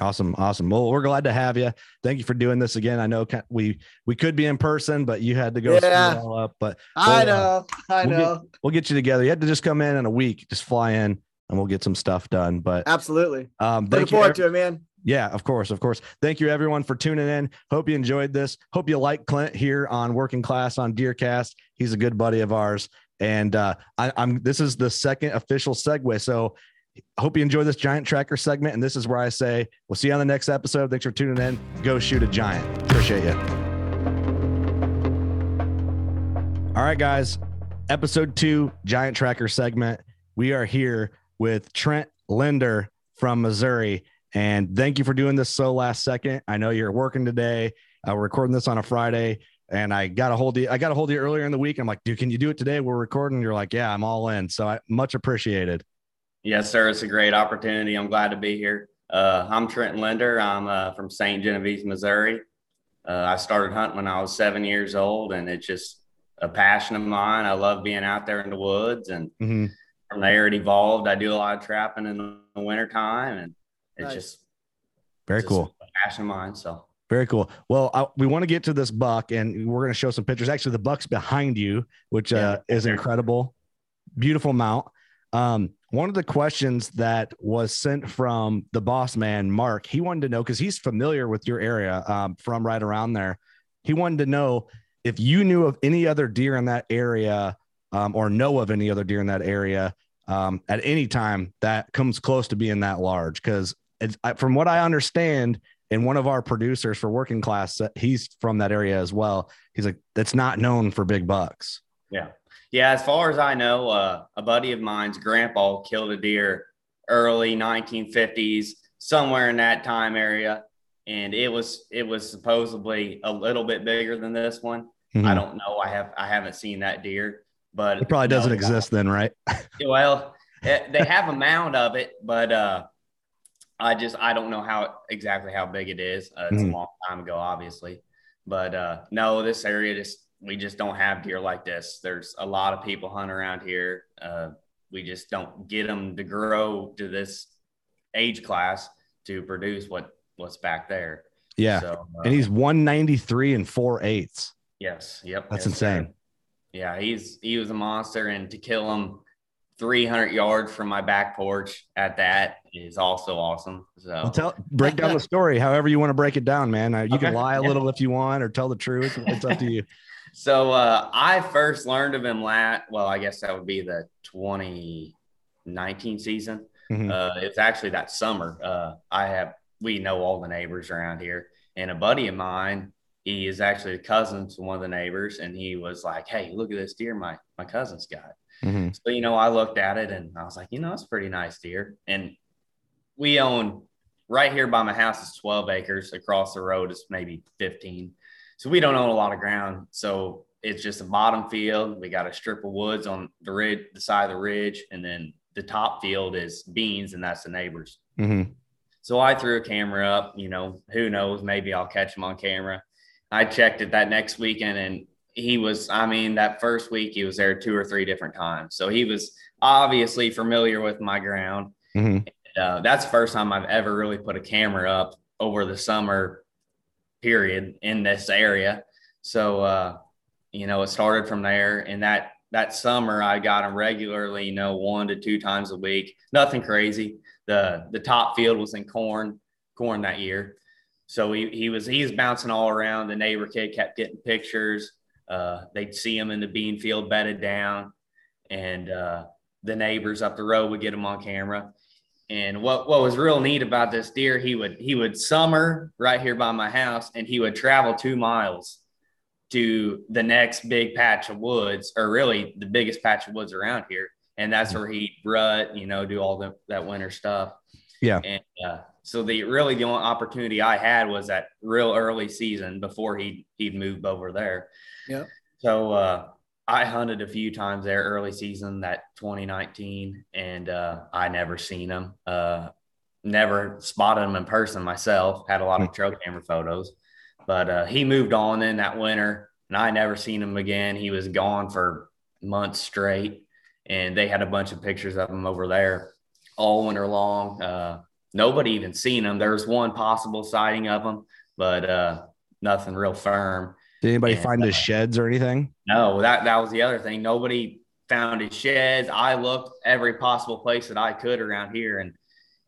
Awesome, awesome. Well, we're glad to have you. Thank you for doing this again. I know we we could be in person, but you had to go Yeah. all up. But I Well, uh, know, I we'll know, we'll get you together. You had to just come in in a week, just fly in, and we'll get some stuff done. But absolutely. um, Looking forward to it, man. Yeah, of course, of course. Thank you everyone for tuning in. Hope you enjoyed this. Hope you like Clint here on Working Class on Deercast. He's a good buddy of ours, and uh, I, I'm. This is the second official segue. So, hope you enjoy this giant tracker segment. And this is where I say, we'll see you on the next episode. Thanks for tuning in. Go shoot a giant. Appreciate you. All right, guys. Episode two, giant tracker segment. We are here with Trent Linderer from Missouri. And thank you for doing this so last second. I know you're working today. Uh, we're recording this on a Friday. And I got a hold of you. I got a hold of you earlier in the week. I'm like, dude, can you do it today? We're recording. You're like, yeah, I'm all in. So I much appreciated. Yes, sir. It's a great opportunity. I'm glad to be here. Uh, I'm Trenton Linderer. I'm uh, from St. Genevieve, Missouri. Uh, I started hunting when I was seven years old, and it's just a passion of mine. I love being out there in the woods, and mm-hmm. from there it evolved. I do a lot of trapping in the wintertime, and it's nice. just very just cool. passion of mine. So very cool. Well, I, we want to get to this buck, and we're going to show some pictures. Actually, the buck's behind you, which yeah. uh, is incredible. Beautiful mount. Um, one of the questions that was sent from the boss man, Mark, he wanted to know because he's familiar with your area um, from right around there. He wanted to know if you knew of any other deer in that area um, or know of any other deer in that area um, at any time that comes close to being that large. Because from what I understand, and one of our producers for working class, he's from that area as well. He's like, that's not known for big bucks. Yeah. Yeah. As far as I know, uh, a buddy of mine's grandpa killed a deer early 1950s, somewhere in that time area. And it was, it was supposedly a little bit bigger than this one. Mm-hmm. I don't know. I have, I haven't seen that deer, but it probably doesn't no, exist then, right? well, it, they have a mound of it, but, uh, I just I don't know how exactly how big it is. Uh, it's mm. a long time ago, obviously, but uh, no, this area just we just don't have deer like this. There's a lot of people hunt around here. Uh, we just don't get them to grow to this age class to produce what what's back there. Yeah, so, and he's uh, 193 and four eighths. Yes, yep, that's yes, insane. Sir. Yeah, he's he was a monster, and to kill him 300 yards from my back porch at that is also awesome. So well, tell break down the story however you want to break it down, man. Uh, you okay. can lie a yeah. little if you want or tell the truth. It's up to you. so uh, I first learned of him lat. Well, I guess that would be the 2019 season. Mm-hmm. Uh, it's actually that summer. Uh, I have we know all the neighbors around here, and a buddy of mine. He is actually a cousin to one of the neighbors, and he was like, "Hey, look at this deer my my cousin's got." Mm-hmm. So, you know, I looked at it and I was like, you know, it's pretty nice deer. And we own right here by my house is 12 acres. Across the road is maybe 15. So we don't own a lot of ground. So it's just a bottom field. We got a strip of woods on the ridge, the side of the ridge, and then the top field is beans, and that's the neighbors. Mm-hmm. So I threw a camera up. You know, who knows? Maybe I'll catch them on camera. I checked it that next weekend, and he was, I mean, that first week he was there two or three different times. So he was obviously familiar with my ground. Mm-hmm. And, uh, that's the first time I've ever really put a camera up over the summer period in this area. So, uh, you know, it started from there. And that, that summer I got him regularly, you know, one to two times a week, nothing crazy. The, the top field was in corn, corn that year. So he, he was, he was bouncing all around. The neighbor kid kept getting pictures uh, they'd see him in the bean field bedded down, and uh, the neighbors up the road would get him on camera. And what what was real neat about this deer, he would he would summer right here by my house, and he would travel two miles to the next big patch of woods, or really the biggest patch of woods around here, and that's where he'd rut, you know, do all the, that winter stuff. Yeah. And uh, so the really the only opportunity I had was that real early season before he he'd move over there. Yeah. So uh, I hunted a few times there early season that 2019, and uh, I never seen them. Uh, never spotted them in person myself. Had a lot of hmm. trail camera photos, but uh, he moved on in that winter, and I never seen him again. He was gone for months straight, and they had a bunch of pictures of him over there all winter long. Uh, nobody even seen him. There was one possible sighting of him, but uh, nothing real firm. Did anybody and, find his sheds or anything? No, that that was the other thing. Nobody found his sheds. I looked every possible place that I could around here, and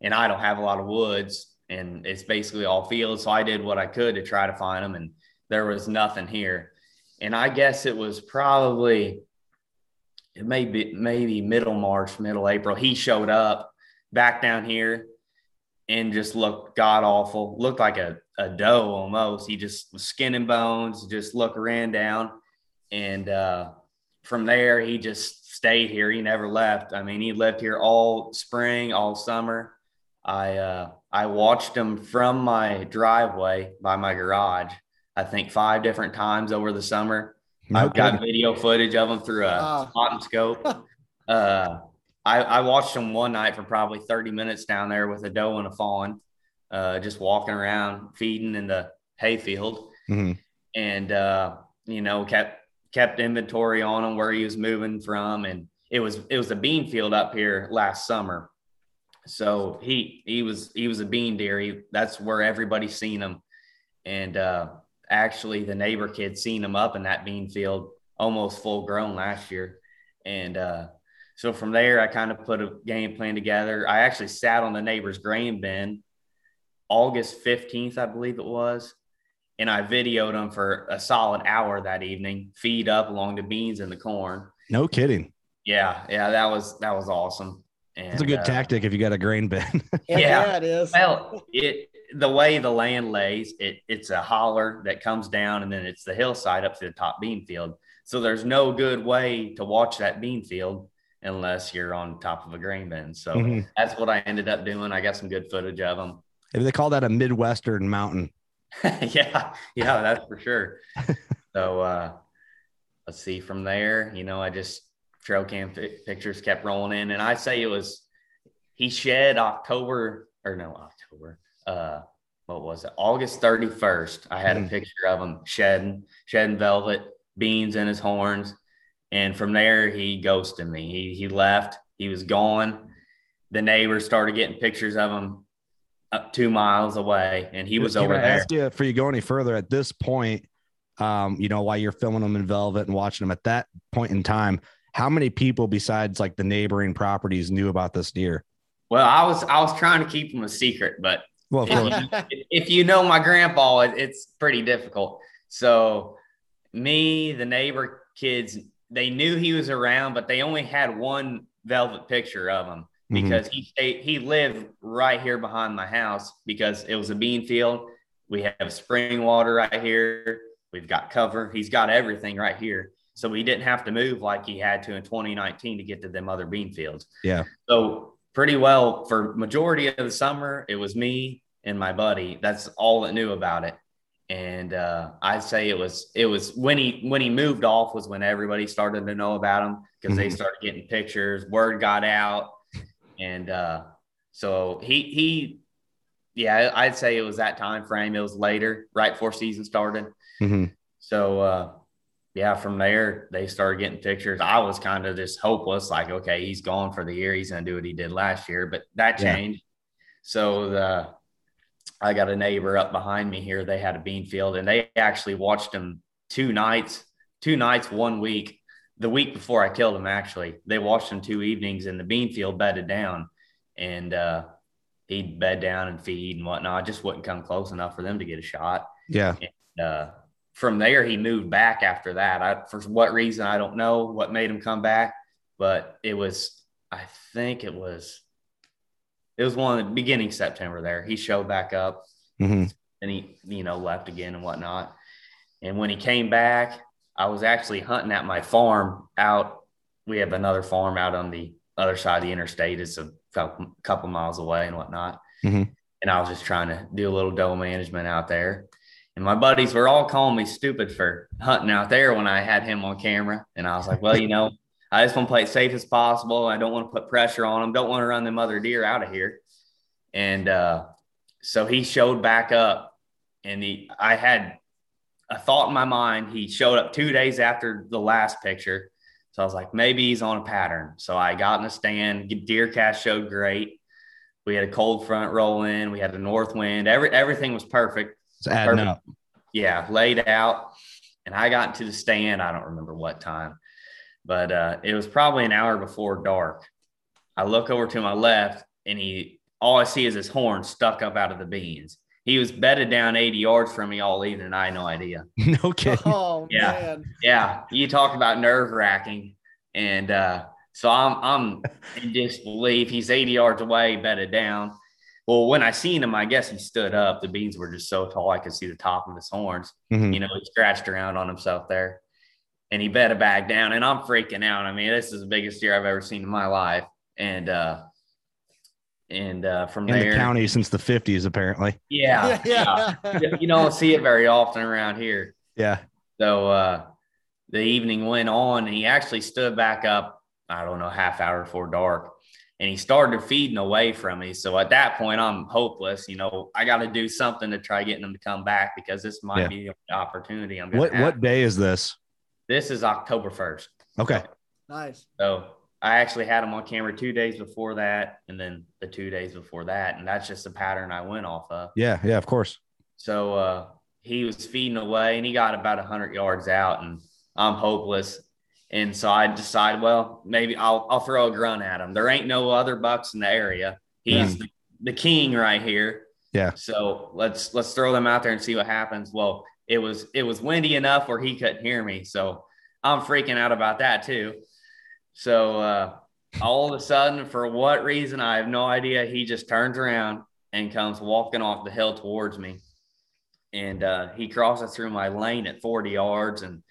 and I don't have a lot of woods, and it's basically all fields. So I did what I could to try to find them, and there was nothing here. And I guess it was probably it may be maybe middle March, middle April. He showed up back down here and just looked god awful. Looked like a, a doe almost. He just was skin and bones, just looked ran down. And uh, from there, he just stayed here. He never left. I mean, he lived here all spring, all summer. I uh, I watched him from my driveway by my garage. I think five different times over the summer. No I've got video footage of them through a Wow. spotting scope. Uh, I, I watched them one night for probably 30 minutes down there with a doe and a fawn, uh, just walking around feeding in the hayfield Mhm. and uh, you know kept kept inventory on him where he was moving from. And it was it was a bean field up here last summer. So he he was he was a bean deer. He, that's where everybody seen him and uh, actually the neighbor kid seen him up in that bean field almost full grown last year. And uh, so from there i kind of put a game plan together i actually sat on the neighbor's grain bin august 15th i believe it was and I videoed them for a solid hour that evening, feed up along the beans and the corn. No kidding. Yeah, yeah, that was that was awesome. And, That's a good uh, tactic if you got a grain bin. Yeah. yeah, it is. Well, it the way the land lays, it it's a holler that comes down, and then it's the hillside up to the top bean field. So there's no good way to watch that bean field unless you're on top of a grain bin. So Mhm. that's what I ended up doing. I got some good footage of them. Maybe they call that a Midwestern mountain. yeah, yeah, that's for sure. so uh let's see from there, you know, I just trail cam fi- pictures kept rolling in and I say it was he shed October or no October. Uh what was it? August 31st. I had Hmm. a picture of him shedding, shedding velvet, beans in his horns. And from there he ghosted me. He he left. He was gone. The neighbors started getting pictures of him up two miles away and he was Can over I there. ask you before you go any further at this point, um, you know, while you're filming them in velvet and watching them at that point in time, how many people besides like the neighboring properties knew about this deer? Well, I was I was trying to keep them a secret, but Well, if you, if you know my grandpa, it, it's pretty difficult. So, me, the neighbor kids, they knew he was around, but they only had one velvet picture of him Mhm. because he stayed, he lived right here behind my house because it was a bean field. We have spring water right here. We've got cover. He's got everything right here. So we didn't have to move like he had to in 2019 to get to them other bean fields. Yeah. So pretty well for majority of the summer, it was me and my buddy. That's all that knew about it. And uh, I'd say it was it was when he when he moved off was when everybody started to know about him because they Mhm. started getting pictures. Word got out, and uh, so he he yeah I'd say it was that time frame. It was later, right before season started. Mhm. So uh yeah, from there they started getting pictures. I was kind of just hopeless, like, okay, he's gone for the year. He's gonna do what he did last year, but that Yeah. changed. So the I got a neighbor up behind me here. They had a bean field and they actually watched him two nights, two nights, one week. The week before I killed him, actually, they watched him two evenings and the bean field bedded down and uh he'd bed down and feed and whatnot. I just wouldn't come close enough for them to get a shot Yeah. uh, from there he moved back after that I, for what reason i don't know what made him come back but it was i think it was it was one of the beginning september there he showed back up Mhm. and he you know left again and whatnot and when he came back i was actually hunting at my farm out we have another farm out on the other side of the interstate it's a couple, miles away and whatnot Mhm. and i was just trying to do a little doe management out there and my buddies were all calling me stupid for hunting out there when I had him on camera. And I was like, well, you know, I just want to play it safe as possible. I don't want to put pressure on them. Don't want to run them other deer out of here. And uh, so he showed back up, and he, I had a thought in my mind. He showed up two days after the last picture. So I was like, maybe he's on a pattern. So I got in a stand. DeerCast showed great. We had a cold front roll in. We had a north wind. Every everything was perfect It's adding Perfect. up. yeah, laid out. And I got into the stand. I don't remember what time, but uh, it was probably an hour before dark. I look over to my left, and he all I see is his horn stuck up out of the beans. He was bedded down 80 yards from me all evening. I had no idea. No kidding. Oh Yeah. man. Yeah, you talk about nerve wracking, and uh, so I'm I'm in disbelief. He's 80 yards away, bedded down. Well, when I seen him, I guess he stood up. The beans were just so tall I could see the top of his horns. Mhm. You know, he scratched around on himself there, and he bedded back down. And I'm freaking out. I mean, this is the biggest deer I've ever seen in my life. And uh, And uh, from In there, the county since the 50s, apparently. yeah, yeah, yeah. you don't see it very often around here. Yeah. So uh, the evening went on, and he actually stood back up. I don't know, half hour before dark, and he started feeding away from me. So at that point, I'm hopeless. You know, I got to do something to try getting him to come back because this might Yeah. be the opportunity I'm going What have. what day is this? This is October first. Okay. nice. So I actually had him on camera two days before that, and then the two days before that, and that's just the pattern I went off of. Yeah. Yeah. Of course. So uh, he was feeding away, and he got about hundred yards out, and I'm hopeless. And so I decide, well, maybe I'll I'll throw a grunt at him. There ain't no other bucks in the area. He's the, the king right here. Yeah. So let's let's throw them out there and see what happens. Well, it was it was windy enough where he couldn't hear me, so I'm freaking out about that too. So uh, all of a sudden, for what reason, I have no idea. He just turns around and comes walking off the hill towards me, and uh, he crosses through my lane at 40 yards, and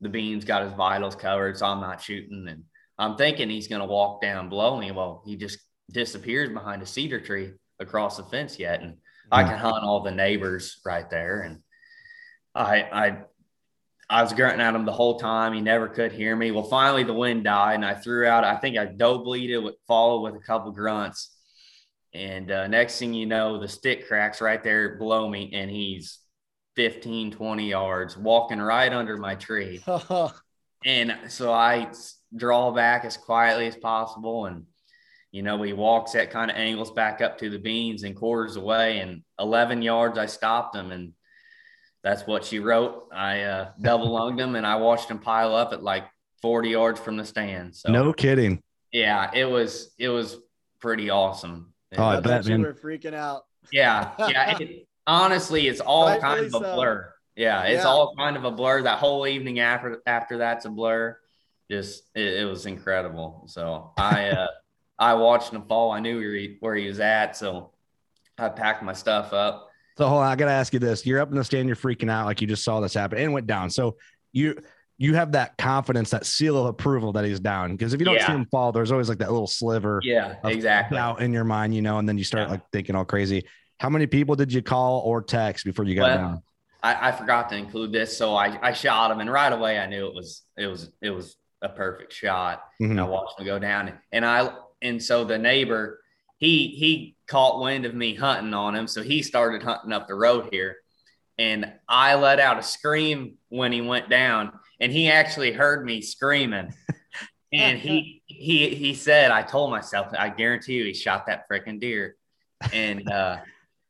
the bean's got his vitals covered, so I'm not shooting. And I'm thinking he's going to walk down below me. Well, he just disappears behind a cedar tree across the fence yet, and I can hunt all the neighbors right there. And I, I, I was grunting at him the whole time. He never could hear me. Well, finally the wind died, and I threw out. I think I doe bleeded with followed with a couple grunts. And uh, next thing you know, the stick cracks right there below me, and he's 15, 20 yards walking right under my tree. And so I draw back as quietly as possible. And, you know, he walks at kind of angles back up to the beans and quarters away. And 11 yards, I stopped him. And that's what she wrote. I uh, double lunged him and I watched him pile up at like 40 yards from the stand. So, No kidding. yeah, it was, it was pretty awesome. Oh, I I bet, bet you man. were freaking out. Yeah, yeah. It, honestly, it's all kind of a so. blur. Yeah, it's Yeah. all kind of a blur. That whole evening after after that's a blur. Just it, it was incredible. So I uh, I watched him fall. I knew where he where he was at, so I packed my stuff up. So hold on, I gotta ask you this. You're up in the stand, you're freaking out like you just saw this happen and went down. So you you have that confidence, that seal of approval that he's down. Because if you don't Yeah. see him fall, there's always like that little sliver Yeah, exactly. doubt in your mind, you know, and then you start Yeah. like thinking all crazy. How many people did you call or text before you got Well, down? I, I forgot to include this, so I, I shot him, and right away I knew it was it was it was a perfect shot. and I watched him go down. And I and so the neighbor, he he caught wind of me hunting on him, so he started hunting up the road here. And I let out a scream when he went down, and he actually heard me screaming. And he he he said, I told myself, I guarantee you he shot that freaking deer. And uh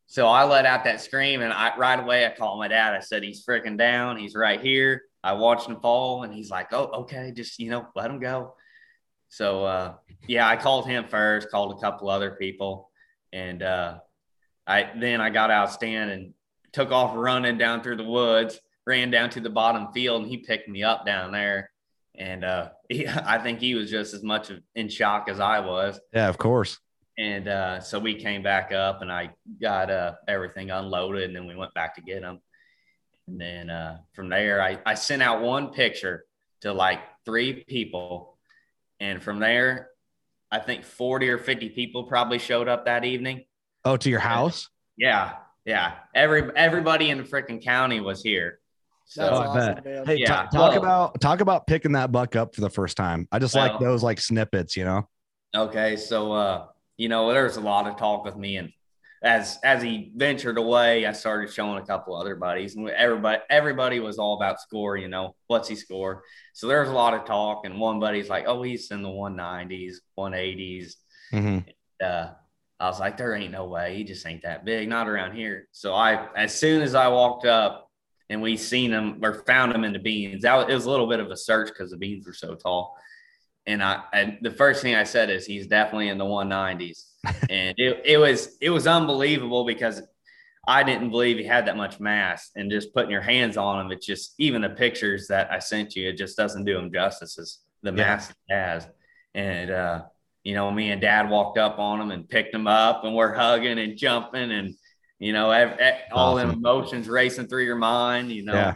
so I let out that scream and I right away I called my dad. I said, He's freaking down, he's right here. I watched him fall and he's like, Oh, okay, just you know, let him go. So uh yeah, I called him first, called a couple other people, and uh I then I got out stand and took off running down through the woods, ran down to the bottom field, and he picked me up down there. And uh he, I think he was just as much of, in shock as I was. Yeah, of course. And uh, so we came back up and I got uh, everything unloaded and then we went back to get them. And then uh, from there, I, I sent out one picture to like three people. And from there, I think 40 or 50 people probably showed up that evening. Oh, to your house? Yeah. Yeah. Every, everybody in the freaking county was here. So, That's awesome, man. Hey, Yeah, ta- talk well- about talk about picking that buck up for the first time. I just like those like snippets, you know. Okay, so uh, you know, there was a lot of talk with me, and as as he ventured away, I started showing a couple other buddies, and everybody everybody was all about score. You know, what's he score? So there was a lot of talk, and one buddy's like, "Oh, he's in the 190s, 180s." Mhm. Uh, I was like, "There ain't no way. He just ain't that big, not around here." So I, as soon as I walked up, and we seen him or found him in the beans. That was, it was a little bit of a search because the beans were so tall. And I, and the first thing I said is he's definitely in the 190s, and it, it was it was unbelievable because I didn't believe he had that much mass, and just putting your hands on him, it just even the pictures that I sent you, it just doesn't do him justice as the Yeah. mass he has. And uh, you know, me and Dad walked up on him and picked him up, and we're hugging and jumping, and you know, all them Awesome. emotions racing through your mind. You know, Yeah.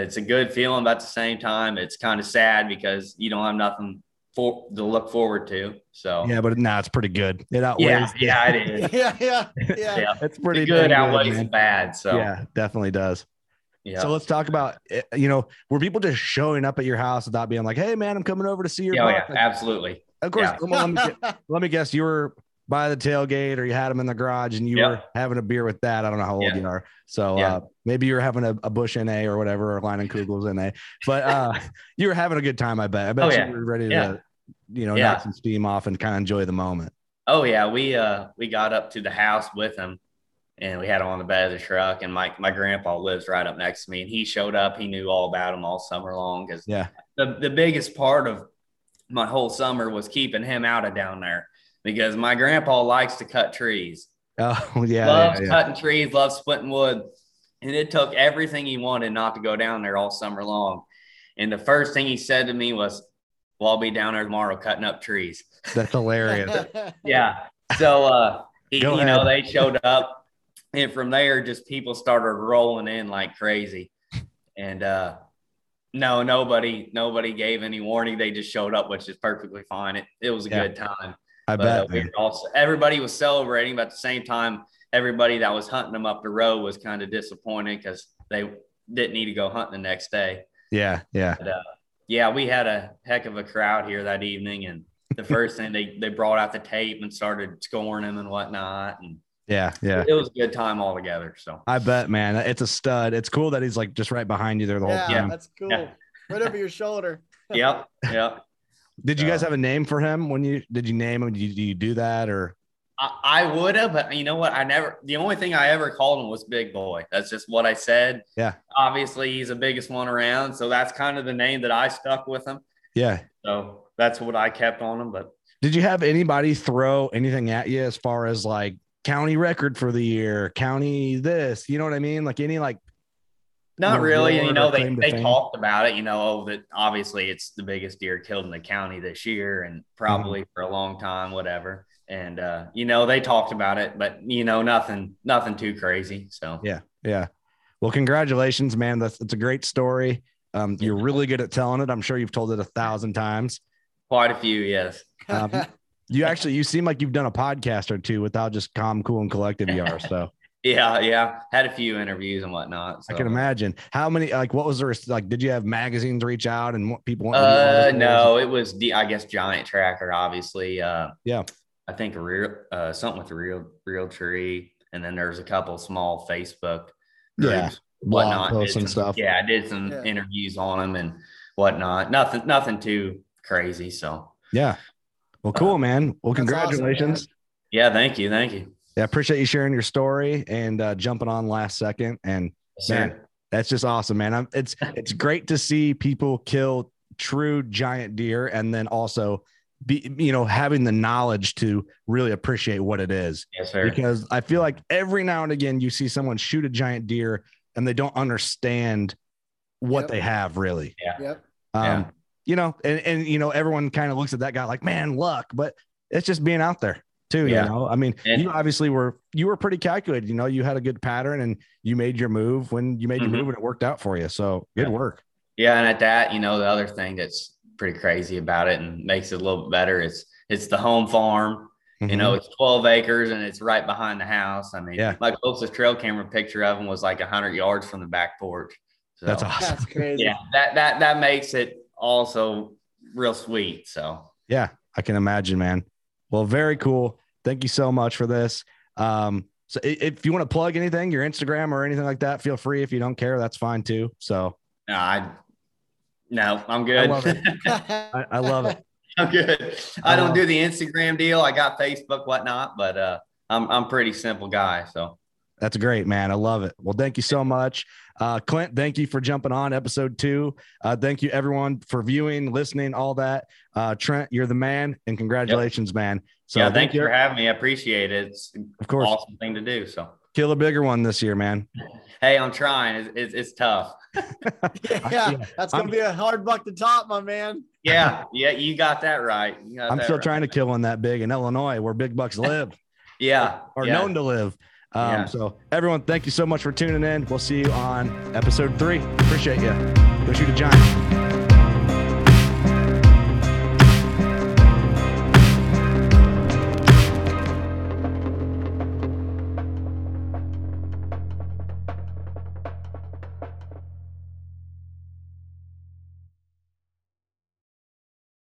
It's a good feeling, but at the same time, it's kind of sad because you don't have nothing for to look forward to. So Yeah, but nah, it's pretty good. It outweighs. yeah, the- yeah, it is. yeah, yeah, yeah. Yeah, it's pretty the good outweighs man. bad. So yeah, Yeah, definitely does. Yeah. So let's talk about eh, you know, were people just showing up at your house without being like, "Hey, man, I'm coming over to see your." yeah, oh, yeah. Like, absolutely. of course. yeah. well, let, me, let me guess, you were by the tailgate, or you had them in the garage, and you Yeah. were having a beer with that. I don't know how old Yeah. you are, so Yeah. uh, maybe you were having a, a Busch NA or whatever, or Leinenkugels NA, but uh, you were having a good time. I bet. I bet Oh, you yeah. were ready to, you know, knock some steam off and kind of enjoy the moment. Oh yeah, we uh we got up to the house with him and we had him on the bed of the truck and my my grandpa lives right up next to me and he showed up. He knew all about him all summer long because Yeah. the, the biggest part of my whole summer was keeping him out of down there because my grandpa likes to cut trees. Oh yeah, loves yeah, yeah. cutting trees, loves splitting wood. And it took everything he wanted not to go down there all summer long. And the first thing he said to me was, Well, I'll be down there tomorrow cutting up trees That's hilarious. yeah. So uh he, you know, they showed up and from there just people started rolling in like crazy. And uh no, nobody nobody gave any warning. They just showed up, which is perfectly fine. It it was a Yeah. good time. I But uh, we were also everybody was celebrating, but at the same time, everybody that was hunting them up the road was kind of disappointed because they didn't need to go hunting the next day. Yeah, yeah. But uh, yeah, we had a heck of a crowd here that evening, and the first thing they they brought out the tape and started scoring him and whatnot, and Yeah, yeah. it was a good time all together. So I bet, man. It's a stud. It's cool that he's like just right behind you there the whole yeah, time. Yeah, that's cool. Yeah. Right over your shoulder. yep, yep. Did you guys have a name for him when you did you name him? Did you, did you do that or I, I would have, but you know what? I never. The only thing I ever called him was Big Boy. That's just what I said. Yeah. Obviously, he's the biggest one around, so that's kind of the name that I stuck with him. yeah? So that's what I kept on him. But Did you have anybody throw anything at you as far as like county record for the year, county this? You know what I mean? Like any like Not More really. You know, they, they fame? talked about it, you know, oh, that obviously it's the biggest deer killed in the county this year and probably for a long time, whatever. And uh, you know, they talked about it, but you know, nothing, nothing too crazy. So yeah, yeah. Well, congratulations, man. That's it's a great story. Um, you're really good at telling it. I'm sure you've told it a thousand times. quite a few, yes. Um, you actually you seem like you've done a podcast or two without just calm, cool, and collective you are. So Yeah, yeah. Had a few interviews and whatnot. I can imagine how many like what was there like did you have magazines reach out and what people want Uh, no, it was the I guess Giant Tracker, obviously. Uh, Yeah. I think real uh, something with real Realtree, and then there's a couple small Facebook Yeah, groups, blog whatnot. posts and some- stuff. Yeah, I did some Yeah. interviews on them and whatnot. Nothing, nothing too crazy. So Yeah. Well, cool, Uh, man. Well, That's awesome, congratulations. yeah, thank you, thank you. Yeah, appreciate you sharing your story and uh, jumping on last second. And Yes, Man. sir. that's just awesome, man. I'm, it's it's great to see people kill true giant deer and then also be you know having the knowledge to really appreciate what it is. Yes, sir. Because I feel like every now and again you see someone shoot a giant deer and they don't understand what Yep. they have really. Yep. Um, Yeah. you know, and and you know, everyone kind of looks at that guy like, man, luck, but it's just being out there too. Yeah. You know, I mean, And- you obviously were you were pretty calculated. You know, you had a good pattern and you made your move when you made Mhm. your move and it worked out for you. So good Yeah. work. Yeah, and at that, you know, the other thing that's pretty crazy about it and makes it a little bit better is it's the home farm. You Mhm. know, it's 12 acres and it's right behind the house. I mean, Yeah. my closest trail camera picture of him was like 100 yards from the back porch. So, that's awesome. That's crazy. yeah, that that that makes it also real sweet. So Yeah, I can imagine, man. Well, very cool. Thank you so much for this. Um, so if you want to plug anything, your Instagram or anything like that, feel free. If you don't care, that's fine too. So no, I no, I'm good. I love it. I, I love it. I'm good. I Uh, don't do the Instagram deal. I got Facebook, whatnot, but uh, I'm I'm pretty simple guy. So That's great, man. I love it. Well, thank you so much. Uh, Clint, thank you for jumping on episode two. Uh, thank you, everyone, for viewing, listening, all that. Uh, Trent, you're the man, and congratulations, man. So, yeah, thank you for having me. I appreciate it. It's Of course, awesome thing to do. So kill a bigger one this year, man. hey, I'm trying. It's, it's, it's tough. yeah, that's gonna I'm- be a hard buck to top, my man. Yeah, yeah, you got that right. Got I'm that still right. trying to kill one that big in Illinois, where big bucks live Yeah, or yeah. known to live. Um, Yeah. So, everyone, thank you so much for tuning in. We'll see you on episode three. Appreciate you. Go shoot a giant.